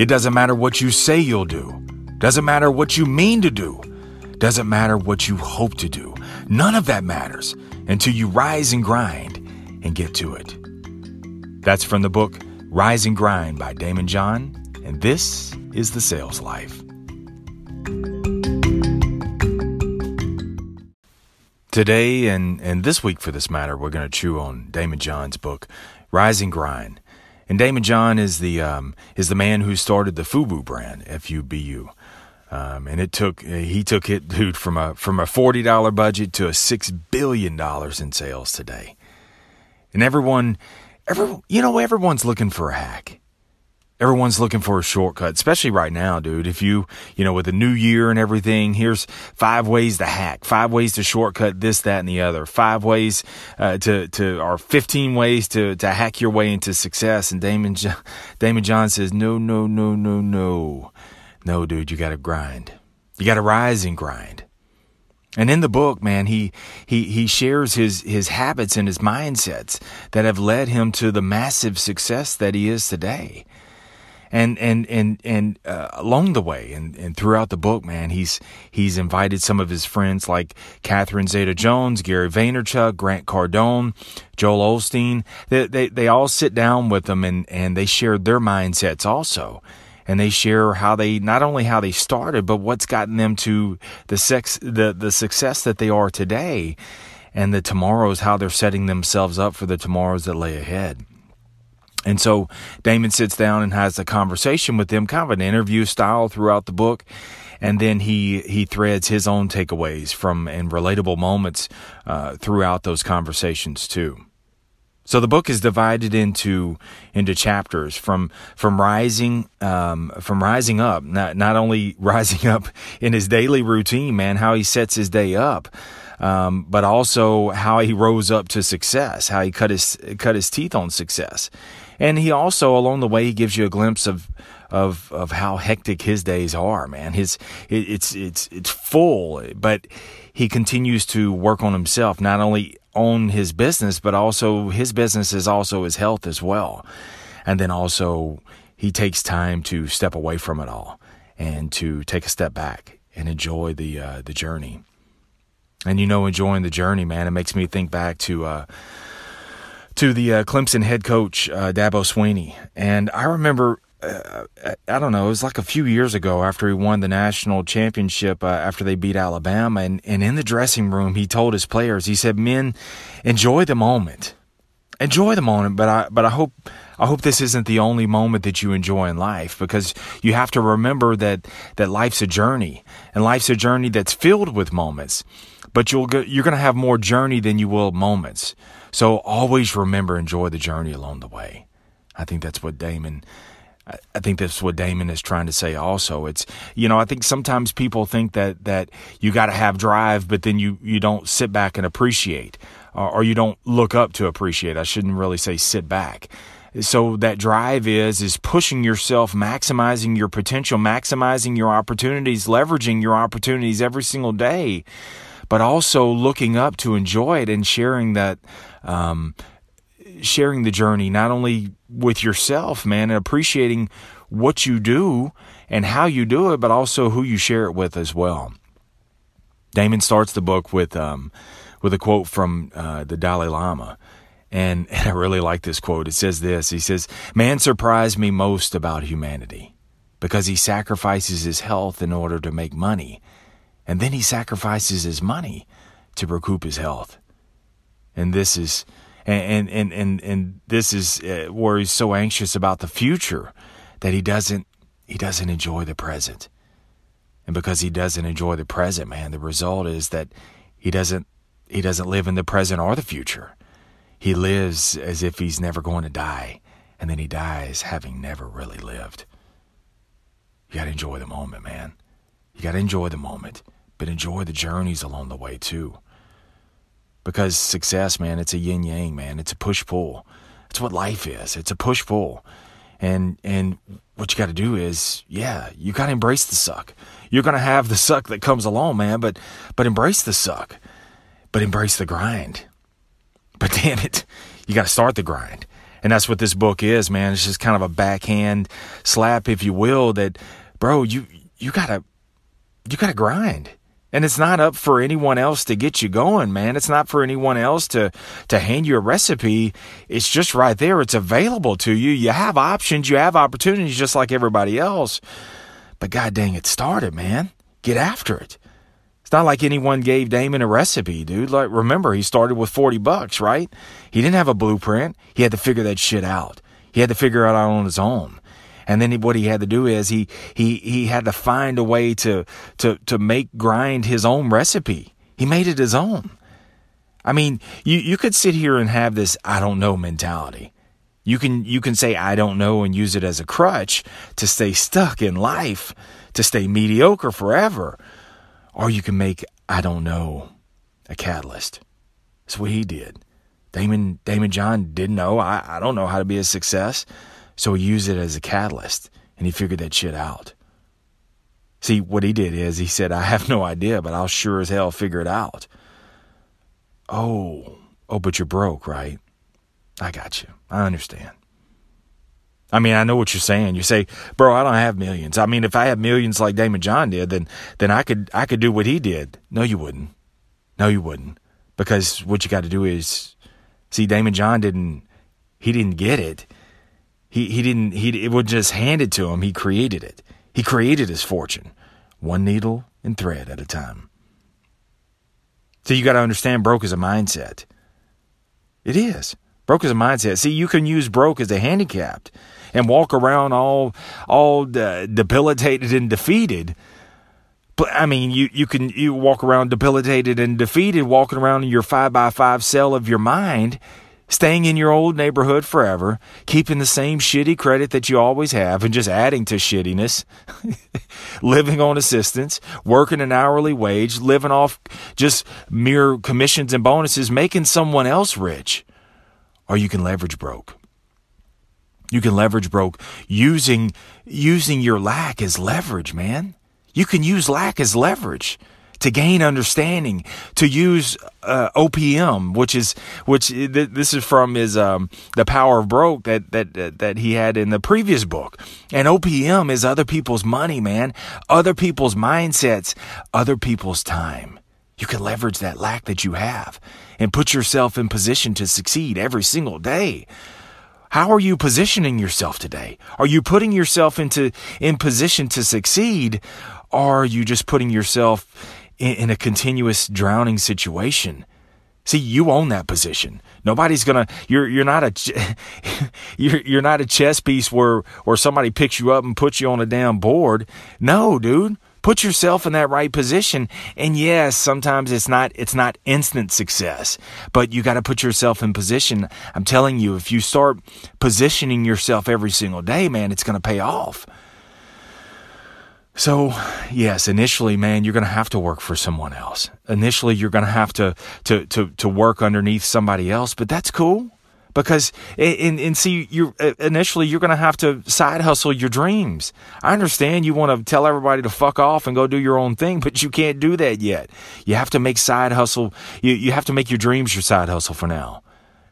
It doesn't matter what you say you'll do. Doesn't matter what you mean to do. Doesn't matter what you hope to do. None of that matters until you rise and grind and get to it. That's from the book Rise and Grind by Daymond John, and this is The Sales Life. Today and, and this week, for this matter, we're going to chew on Daymond John's book, Rise and Grind. And Daymond John is the um, is the man who started the FUBU brand, F U B U, um, and it took he took it, dude, from a from a forty dollar budget to a six billion dollars in sales today. And everyone, every you know, everyone's looking for a hack. Everyone's looking for a shortcut, especially right now, dude. If you, you know, with the new year and everything, here's five ways to hack, five ways to shortcut this, that, and the other, five ways uh, to to or fifteen ways to to hack your way into success. And Daymond Daymond John says, no, no, no, no, no, no, dude. You got to grind. You got to rise and grind. And in the book, man, he he he shares his his habits and his mindsets that have led him to the massive success that he is today and and and and uh, along the way and, and throughout the book, man, he's he's invited some of his friends like Catherine Zeta-Jones, Gary Vaynerchuk, Grant Cardone, Joel Osteen. They, they they all sit down with them and and they share their mindsets also. And they share how they not only how they started, but what's gotten them to the sex the the success that they are today, and the tomorrows how they're setting themselves up for the tomorrows that lay ahead. And so Daymond sits down and has a conversation with them, kind of an interview style throughout the book. And then he, he threads his own takeaways from and relatable moments uh, throughout those conversations too. So the book is divided into into chapters from from rising um, from rising up, not not only rising up in his daily routine, man, how he sets his day up, um, but also how he rose up to success, how he cut his cut his teeth on success, and he also, along the way, he gives you a glimpse of of of how hectic his days are. Man, his it, it's it's it's full, but he continues to work on himself, not only on his business, but also his business is also his health as well. And then also he takes time to step away from it all and to take a step back and enjoy the uh, the journey. And you know, enjoying the journey, man, it makes me think back to. Uh, to the uh, Clemson head coach, uh, Dabo Swinney. And I remember, uh, I don't know, it was like a few years ago after he won the national championship, uh, after they beat Alabama. And, and in the dressing room, he told his players, he said, men, enjoy the moment. Enjoy the moment, but I, but I hope, I hope this isn't the only moment that you enjoy in life because you have to remember that, that life's a journey and life's a journey that's filled with moments, but you'll go, you're going to have more journey than you will moments. So always remember, enjoy the journey along the way. I think that's what Daymond. I think that's what Daymond is trying to say. Also, it's you know I think sometimes people think that that you got to have drive, but then you you don't sit back and appreciate, or, or you don't look up to appreciate. I shouldn't really say sit back. So that drive is is pushing yourself, maximizing your potential, maximizing your opportunities, leveraging your opportunities every single day but also looking up to enjoy it and sharing that, um, sharing the journey, not only with yourself, man, and appreciating what you do and how you do it, but also who you share it with as well. Daymond starts the book with, um, with a quote from uh, the Dalai Lama. And, and I really like this quote. It says this He says, Man surprised me most about humanity because he sacrifices his health in order to make money and then he sacrifices his money to recoup his health. And this is and and and and this is uh, where he's so anxious about the future that he doesn't he doesn't enjoy the present. And because he doesn't enjoy the present, man, the result is that he doesn't he doesn't live in the present or the future. He lives as if he's never going to die, and then he dies having never really lived. You got to enjoy the moment, man. You got to enjoy the moment but enjoy the journeys along the way too. Because success, man, it's a yin yang, man. It's a push pull. It's what life is. It's a push pull. And and what you got to do is, yeah, you got to embrace the suck. You're going to have the suck that comes along, man, but but embrace the suck. But embrace the grind. But damn it, you got to start the grind. And that's what this book is, man. It's just kind of a backhand slap, if you will, that, bro, you, you gotta, you gotta grind. And it's not up for anyone else to get you going, man. It's not for anyone else to, to hand you a recipe. It's just right there. It's available to you. You have options. You have opportunities just like everybody else. But god dang it, started, man. Get after it. It's not like anyone gave Daymond a recipe, dude. Like, remember, he started with 40 bucks, right? He didn't have a blueprint. He had to figure that shit out. He had to figure it out on his own. And then what he had to do is he, he, he had to find a way to, to, to make grind his own recipe. He made it his own. I mean, you, you could sit here and have this I don't know mentality. You can, you can say I don't know and use it as a crutch to stay stuck in life, to stay mediocre forever. Or you can make I don't know a catalyst. That's what he did. Damon Daymond John didn't know. I, I don't know how to be a success. So he used it as a catalyst and he figured that shit out. See, what he did is he said, I have no idea, but I'll sure as hell figure it out. Oh, oh, but you're broke, right? I got you. I understand. I mean, I know what you're saying. You say, bro, I don't have millions. I mean, if I had millions like Daymond John did, then then I could I could do what he did. No, you wouldn't. No, you wouldn't. Because what you got to do is see Daymond John didn't he didn't get it. He he didn't he it would just hand it to him. He created it. He created his fortune, one needle and thread at a time. So you got to understand broke is a mindset. It is. Broke is a mindset. See, you can use broke as a handicapped and walk around all all debilitated and defeated. But I mean, you you can you walk around debilitated and defeated, walking around in your five by five cell of your mind staying in your old neighborhood forever, keeping the same shitty credit that you always have and just adding to shittiness, living on assistance, working an hourly wage, living off just mere commissions and bonuses, making someone else rich. Or you can leverage broke. You can leverage broke using using your lack as leverage, man. You can use lack as leverage to gain understanding, to use uh, OPM, which is which this is from his um, the Power of Broke that that that he had in the previous book. And OPM is other people's money, man, other people's mindsets, other people's time. You can leverage that lack that you have and put yourself in position to succeed every single day. How are you positioning yourself today? Are you putting yourself into in position to succeed? Or are you just putting yourself in, in a continuous drowning situation. See, you own that position. Nobody's gonna. You're you're not a you're you're not a chess piece where where somebody picks you up and puts you on a damn board. No, dude. Put yourself in that right position. And yes, sometimes it's not it's not instant success, but you got to put yourself in position. I'm telling you, if you start positioning yourself every single day, man, it's to pay off. So, yes, initially, man, you're going to have to work for someone else. Initially, you're going to have to, to, to, to work underneath somebody else, but that's cool. Because and, and see you uh, initially you're going to have to side hustle your dreams. I understand you want to tell everybody to fuck off and go do your own thing but you can't do that yet. You have to make side hustle you, you have to make your dreams your side hustle for now.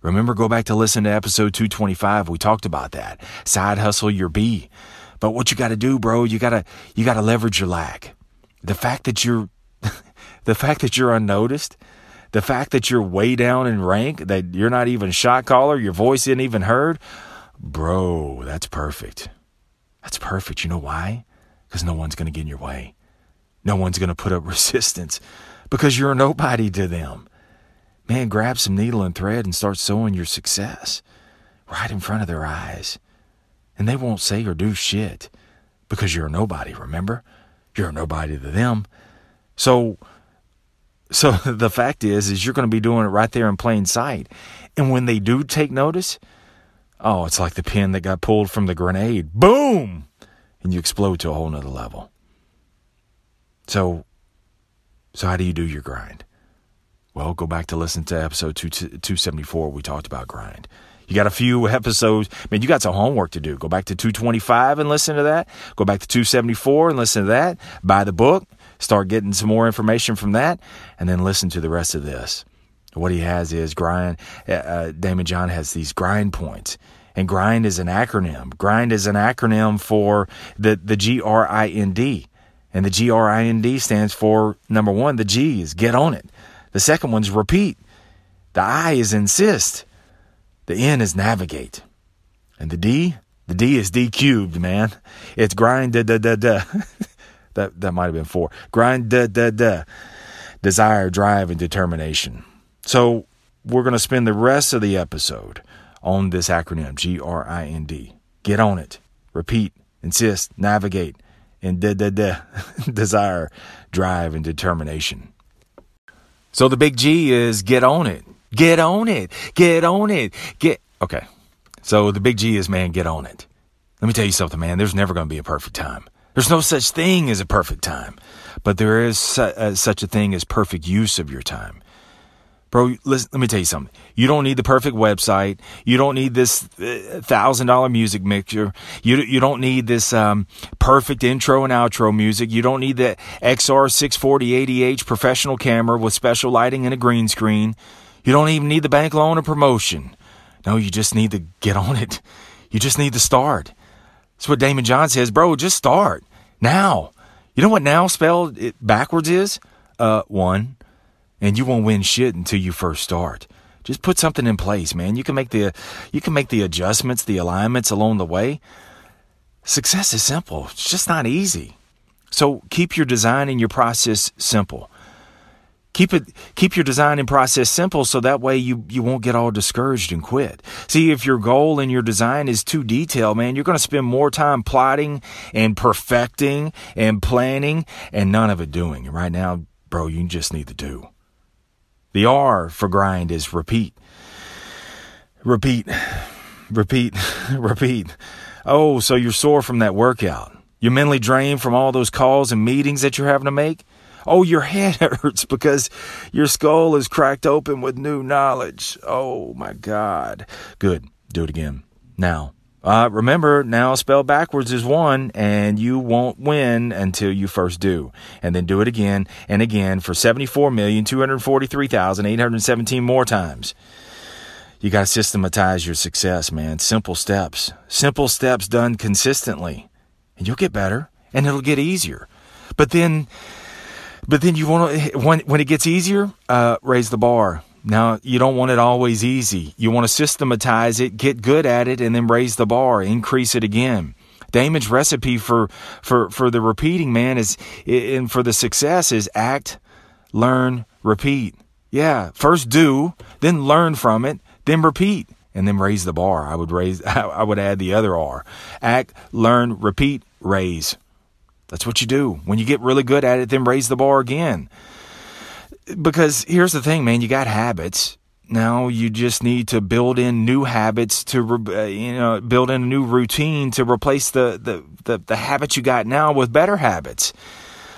Remember go back to listen to episode 225 we talked about that. Side hustle your b but what you got to do, bro, you got to you got to leverage your lack. The fact that you're the fact that you're unnoticed, the fact that you're way down in rank, that you're not even shot caller, your voice isn't even heard, bro, that's perfect. That's perfect. You know why? Because no one's going to get in your way. No one's going to put up resistance because you're nobody to them. Man, grab some needle and thread and start sewing your success right in front of their eyes. And they won't say or do shit because you're a nobody, remember? You're a nobody to them. So so the fact is is you're going to be doing it right there in plain sight. And when they do take notice, oh, it's like the pin that got pulled from the grenade. Boom! And you explode to a whole nother level. So so how do you do your grind? Well, go back to listen to episode 274. We talked about grind. You got a few episodes. I mean, you got some homework to do. Go back to 225 and listen to that. Go back to 274 and listen to that. Buy the book. Start getting some more information from that. And then listen to the rest of this. What he has is grind. Uh, uh Daymond John has these grind points. And grind is an acronym. Grind is an acronym for the, the G R I N D. And the G R I N D stands for number one, the G is get on it. The second one's repeat. The I is insist. The N is navigate. And the D, the D is D cubed, man. It's grind da da da da. that that might have been four. Grind da da da. Desire, drive, and determination. So we're to spend the rest of the episode on this acronym G R I N D. Get on it. Repeat, insist, navigate, and da da da. Desire, drive, and determination. So the big G is get on it. Get on it. Get on it. Get okay. So the big G is man, get on it. Let me tell you something, man. There's never going to be a perfect time. There's no such thing as a perfect time, but there is su- uh, such a thing as perfect use of your time. Bro, listen, let me tell you something. You don't need the perfect website. You don't need this uh, thousand dollar music mixer. You you don't need this um, perfect intro and outro music. You don't need the XR 640 80H professional camera with special lighting and a green screen. You don't even need the bank loan or promotion. No, you just need to get on it. You just need to start. That's what Daymond John says, bro. Just start now. You know what now spelled backwards is? Uh, one and you won't win shit until you first start. Just put something in place, man. You can make the you can make the adjustments, the alignments along the way. Success is simple. It's just not easy. So keep your design and your process simple. Keep it keep your design and process simple so that way you you won't get all discouraged and quit. See, if your goal and your design is too detailed, man, you're going to spend more time plotting and perfecting and planning and none of it doing. Right now, bro, you just need to do. The R for grind is repeat. Repeat. Repeat. repeat. Oh, so you're sore from that workout. You're mentally drained from all those calls and meetings that you're having to make. Oh, your head hurts because your skull is cracked open with new knowledge. Oh my God. Good. Do it again. Now, uh, remember, now spell backwards is one, and you won't win until you first do. And then do it again and again for 74,243,817 more times. You got to systematize your success, man. Simple steps. Simple steps done consistently. And you'll get better, and it'll get easier. But then, but then you want to, when, when it gets easier, uh, raise the bar now, you don't want it always easy. You want to systematize it, get good at it, and then raise the bar, increase it again. Daymond's recipe for, for, for the repeating, man, is, and for the success is act, learn, repeat. Yeah, first do, then learn from it, then repeat, and then raise the bar. I would raise, I would add the other R. Act, learn, repeat, raise. That's what you do. When you get really good at it, then raise the bar again because here's the thing, man, you got habits. Now you just need to build in new habits to, uh, you know, build in a new routine to replace the, the, the, the habits you got now with better habits.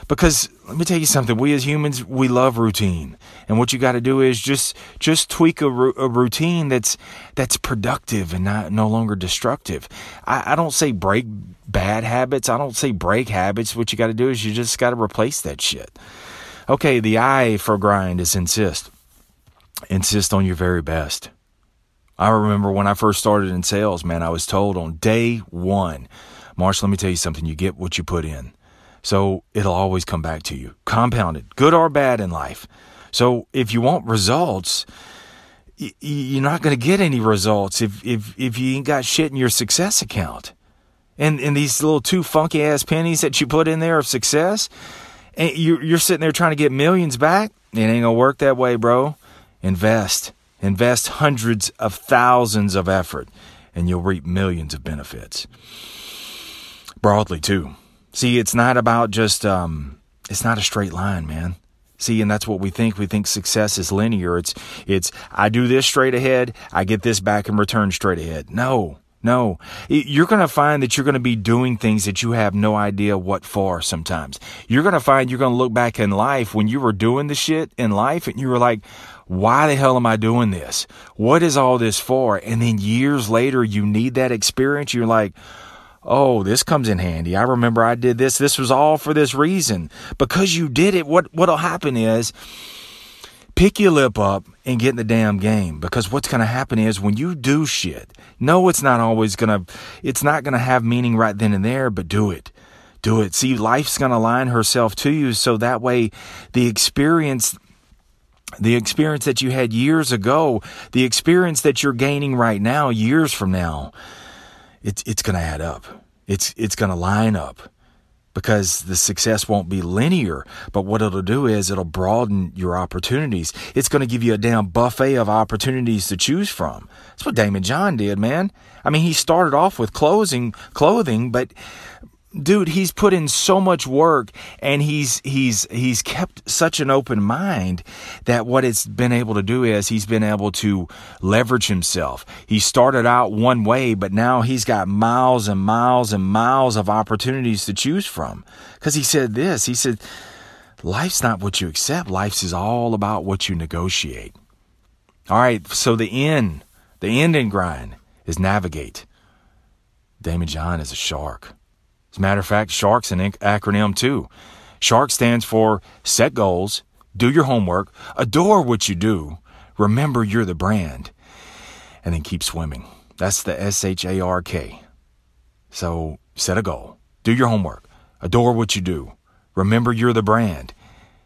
Because let me tell you something, we as humans, we love routine. And what you got to do is just, just tweak a, a, routine that's, that's productive and not, no longer destructive. I, I don't say break bad habits. I don't say break habits. What you got to do is you just got to replace that shit. Okay, the I for grind is insist. Insist on your very best. I remember when I first started in sales, man, I was told on day one, Marsh, let me tell you something, you get what you put in. So it'll always come back to you. Compounded, good or bad in life. So if you want results, you're not going to get any results if, if, if you ain't got shit in your success account. And, and these little two funky ass pennies that you put in there of success, and you're, you're sitting there trying to get millions back. It ain't gonna work that way, bro. Invest. Invest hundreds of thousands of effort, and you'll reap millions of benefits. Broadly, too. See, it's not about just, um, it's not a straight line, man. See, and that's what we think. We think success is linear. It's, it's, I do this straight ahead, I get this back in return straight ahead. No, no, you're going to find that you're going to be doing things that you have no idea what for sometimes. You're going to find you're going to look back in life when you were doing the shit in life and you were like, why the hell am I doing this? What is all this for? And then years later, you need that experience. You're like, oh, this comes in handy. I remember I did this. This was all for this reason. Because you did it, what, what'll happen is, pick your lip up and get in the damn game because what's going to happen is when you do shit, no, it's not always going to, it's not going to have meaning right then and there, but do it. Do it. See, life's going to line herself to you so that way the experience the experience that you had years ago, the experience that you're gaining right now, years from now, it's it's going to add up. It's it's going to line up because the success won't be linear. But what it'll do is it'll broaden your opportunities. It's going to give you a damn buffet of opportunities to choose from. That's what Daymond John did, man. I mean, he started off with clothing, clothing, but dude, he's put in so much work and he's he's he's kept such an open mind that what it's been able to do is he's been able to leverage himself. He started out one way, but now he's got miles and miles and miles of opportunities to choose from. Cuz he said this, he said life's not what you accept, life's is all about what you negotiate. All right, so the end, the end and grind is navigate. Daymond John is a shark. As a matter of fact, SHARK's an acronym too. SHARK stands for set goals, do your homework, adore what you do, remember you're the brand, and then keep swimming. That's the S H A R K. So set a goal, do your homework, adore what you do, remember you're the brand.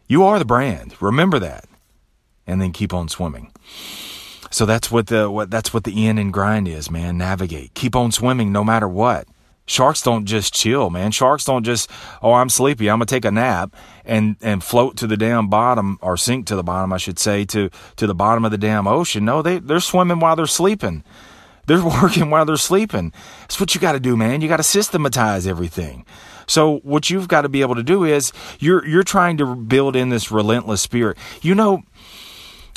You are the brand. Remember that. And then keep on swimming. So that's what the what that's what the end and grind is, man. Navigate. Keep on swimming no matter what. Sharks don't just chill, man. Sharks don't just, oh, I'm sleepy. I'm gonna take a nap and and float to the damn bottom or sink to the bottom, I should say, to to the bottom of the damn ocean. No, they they're swimming while they're sleeping. They're working while they're sleeping. That's what you got to do, man. You got to systematize everything. So what you've got to be able to do is you're you're trying to build in this relentless spirit. You know,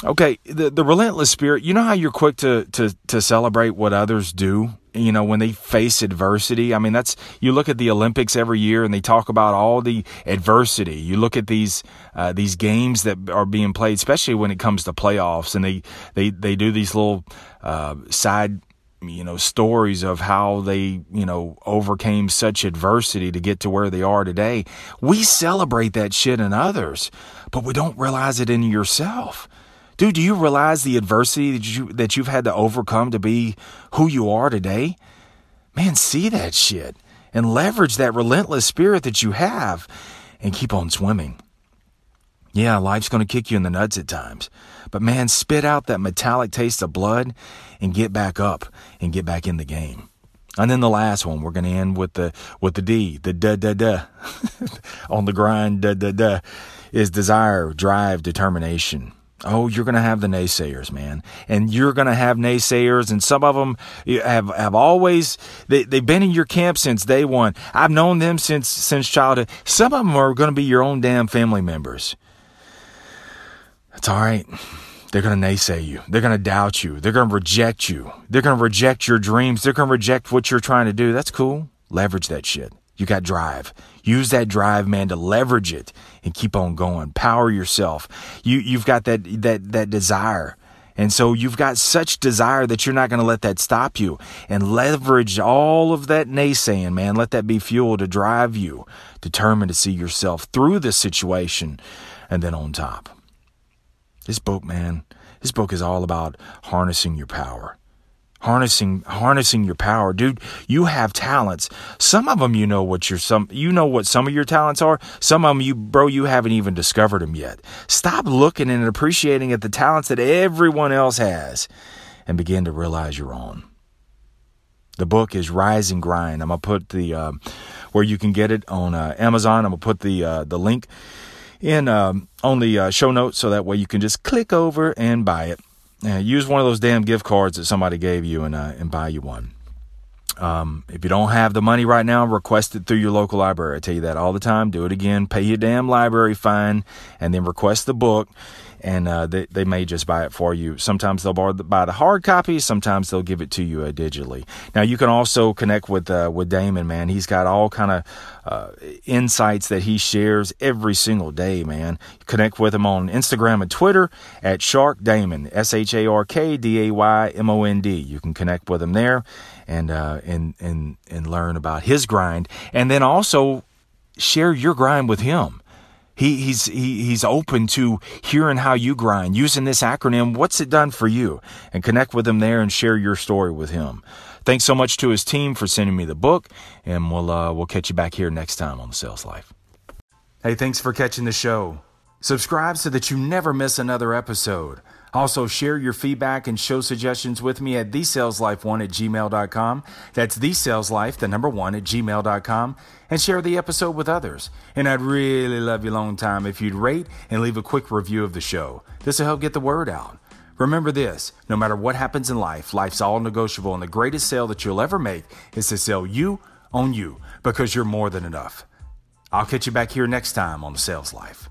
okay, the the relentless spirit. You know how you're quick to to to celebrate what others do you know, when they face adversity. I mean, that's, you look at the Olympics every year and they talk about all the adversity. You look at these, uh, these games that are being played, especially when it comes to playoffs and they, they, they do these little, uh, side, you know, stories of how they, you know, overcame such adversity to get to where they are today. We celebrate that shit in others, but we don't realize it in yourself. Dude, do you realize the adversity that you that you've had to overcome to be who you are today? Man, see that shit and leverage that relentless spirit that you have and keep on swimming. Yeah, life's going to kick you in the nuts at times. But man, spit out that metallic taste of blood and get back up and get back in the game. And then the last one, we're going to end with the with the D, the da da da on the grind da da da is desire, drive, determination. Oh, you're going to have the naysayers, man. And you're going to have naysayers. And some of them have, have always, they, they've been in your camp since day one. I've known them since, since childhood. Some of them are going to be your own damn family members. That's all right. They're going to naysay you. They're going to doubt you. They're going to reject you. They're going to reject your dreams. They're going to reject what you're trying to do. That's cool. Leverage that shit. You got drive. Use that drive, man, to leverage it and keep on going. Power yourself. You you've got that that that desire. And so you've got such desire that you're not going to let that stop you and leverage all of that naysaying, man. Let that be fuel to drive you, determined to see yourself through this situation and then on top. This book, man, this book is all about harnessing your power harnessing harnessing your power. Dude you have talents. Some of them you know what your some you know what some of your talents are. Some of them you bro you haven't even discovered them yet. Stop looking and appreciating at the talents that everyone else has and begin to realize your own the book is rise and grind. I'm gonna put the uh, where you can get it on uh, amazon. I'm gonna put the uh, the link in um, on the uh, show notes so that way you can just click over and buy it yeah, use one of those damn gift cards that somebody gave you and uh, and buy you one. Um, if you don't have the money right now, request it through your local library. I tell you that all the time. Do it again. Pay your damn library fine, and then request the book and uh, they, they may just buy it for you. Sometimes they'll buy the hard copy. Sometimes they'll give it to you uh, digitally. Now you can also connect with uh, with Daymond, man. He's got all kind of uh, insights that he shares every single day, man. Connect with him on Instagram and Twitter at Shark Daymond S H A R K D A Y M O N D. You can connect with him there and uh, and and and learn about his grind, and then also share your grind with him He, he's he, he's open to hearing how you grind using this acronym. What's it done for you? And connect with him there and share your story with him. Thanks so much to his team for sending me the book, and we'll uh, we'll catch you back here next time on the Sales Life. Hey, thanks for catching the show. Subscribe so that you never miss another episode. Also, share your feedback and show suggestions with me at thesaleslife1 at gmail.com. That's thesaleslife, the number one, at gmail.com. And share the episode with others. And I'd really love you long time if you'd rate and leave a quick review of the show. This will help get the word out. Remember this no matter what happens in life, life's all negotiable, and the greatest sale that you'll ever make is to sell you on you because you're more than enough. I'll catch you back here next time on the Sales Life.